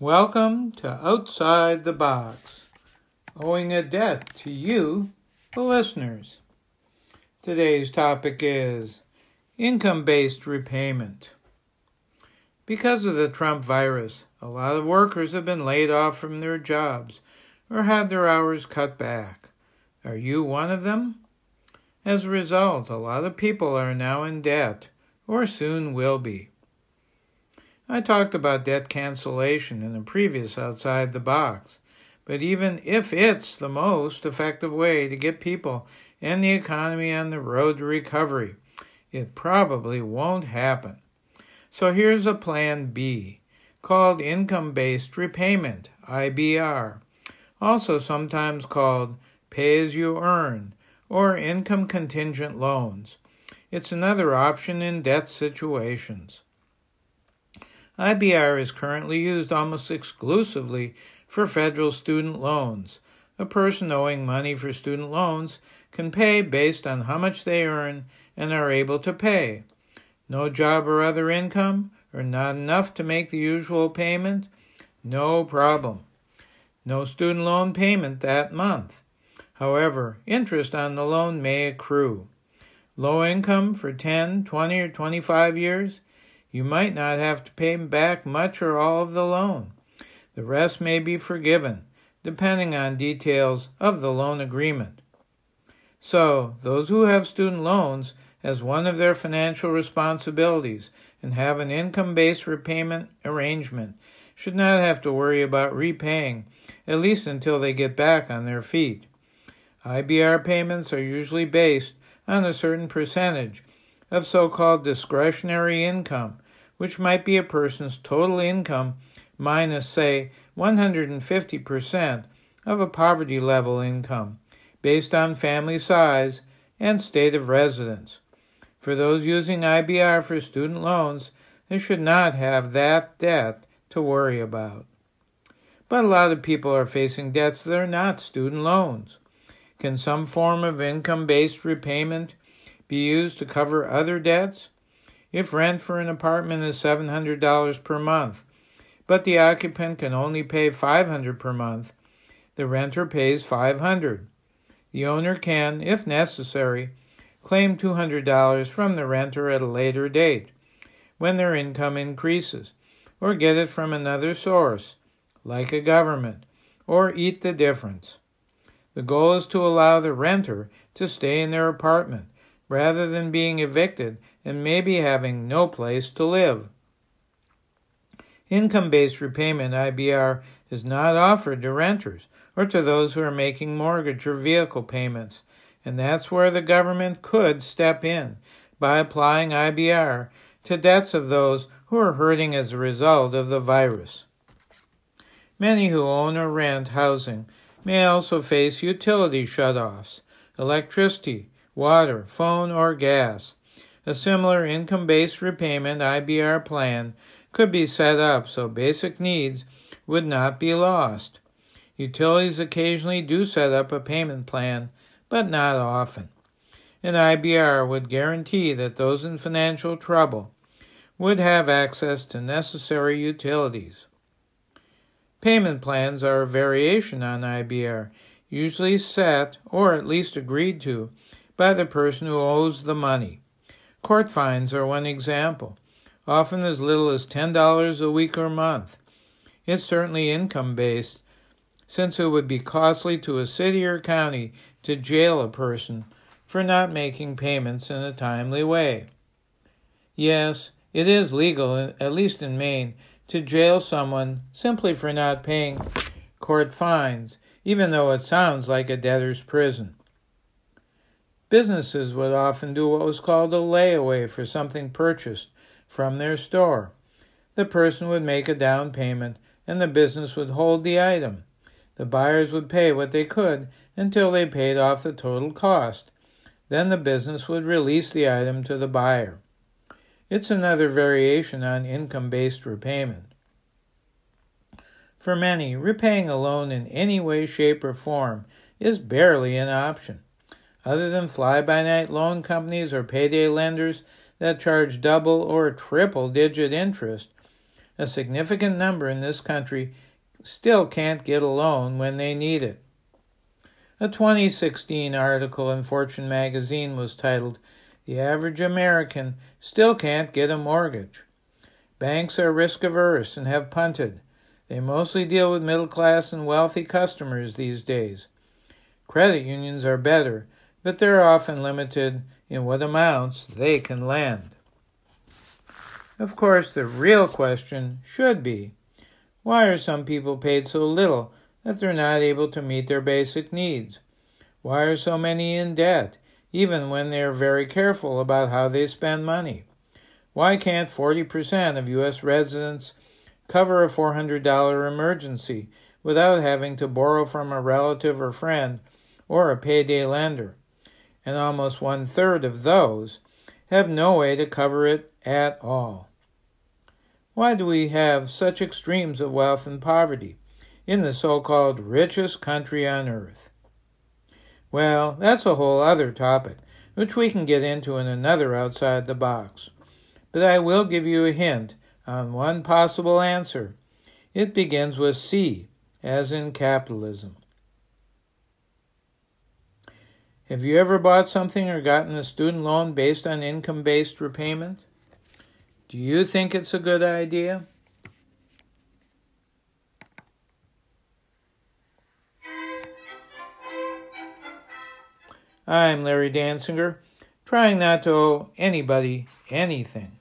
Welcome to Outside the Box, owing a debt to you, the listeners. Today's topic is income based repayment. Because of the Trump virus, a lot of workers have been laid off from their jobs or had their hours cut back. Are you one of them? As a result, a lot of people are now in debt or soon will be. I talked about debt cancellation in the previous Outside the Box, but even if it's the most effective way to get people and the economy on the road to recovery, it probably won't happen. So here's a plan B, called income based repayment, IBR, also sometimes called pay as you earn or income contingent loans. It's another option in debt situations. IBR is currently used almost exclusively for federal student loans. A person owing money for student loans can pay based on how much they earn and are able to pay. No job or other income, or not enough to make the usual payment? No problem. No student loan payment that month. However, interest on the loan may accrue. Low income for 10, 20, or 25 years? You might not have to pay back much or all of the loan. The rest may be forgiven, depending on details of the loan agreement. So, those who have student loans as one of their financial responsibilities and have an income based repayment arrangement should not have to worry about repaying, at least until they get back on their feet. IBR payments are usually based on a certain percentage of so called discretionary income, which might be a person's total income minus, say, 150% of a poverty level income, based on family size and state of residence. For those using IBR for student loans, they should not have that debt to worry about. But a lot of people are facing debts that are not student loans. Can some form of income based repayment be used to cover other debts? If rent for an apartment is $700 per month, but the occupant can only pay 500 per month, the renter pays 500. The owner can, if necessary, claim $200 from the renter at a later date, when their income increases, or get it from another source, like a government, or eat the difference. The goal is to allow the renter to stay in their apartment rather than being evicted and maybe having no place to live. Income based repayment IBR is not offered to renters or to those who are making mortgage or vehicle payments, and that's where the government could step in by applying IBR to debts of those who are hurting as a result of the virus. Many who own or rent housing may also face utility shutoffs, electricity, water, phone, or gas. A similar income based repayment IBR plan could be set up so basic needs would not be lost. Utilities occasionally do set up a payment plan, but not often. An IBR would guarantee that those in financial trouble would have access to necessary utilities. Payment plans are a variation on IBR, usually set or at least agreed to by the person who owes the money. Court fines are one example, often as little as $10 a week or month. It's certainly income based, since it would be costly to a city or county to jail a person for not making payments in a timely way. Yes, it is legal, at least in Maine, to jail someone simply for not paying court fines, even though it sounds like a debtor's prison. Businesses would often do what was called a layaway for something purchased from their store. The person would make a down payment and the business would hold the item. The buyers would pay what they could until they paid off the total cost. Then the business would release the item to the buyer. It's another variation on income based repayment. For many, repaying a loan in any way, shape, or form is barely an option other than fly by night loan companies or payday lenders that charge double or triple digit interest, a significant number in this country still can't get a loan when they need it. A 2016 article in Fortune magazine was titled, The Average American Still Can't Get a Mortgage. Banks are risk averse and have punted. They mostly deal with middle class and wealthy customers these days. Credit unions are better, but they're often limited in what amounts they can lend. Of course, the real question should be why are some people paid so little that they're not able to meet their basic needs? Why are so many in debt, even when they're very careful about how they spend money? Why can't 40% of U.S. residents cover a $400 emergency without having to borrow from a relative or friend or a payday lender? And almost one third of those have no way to cover it at all. Why do we have such extremes of wealth and poverty in the so called richest country on earth? Well, that's a whole other topic, which we can get into in another outside the box. But I will give you a hint on one possible answer. It begins with C, as in capitalism. Have you ever bought something or gotten a student loan based on income based repayment? Do you think it's a good idea? I'm Larry Dansinger, trying not to owe anybody anything.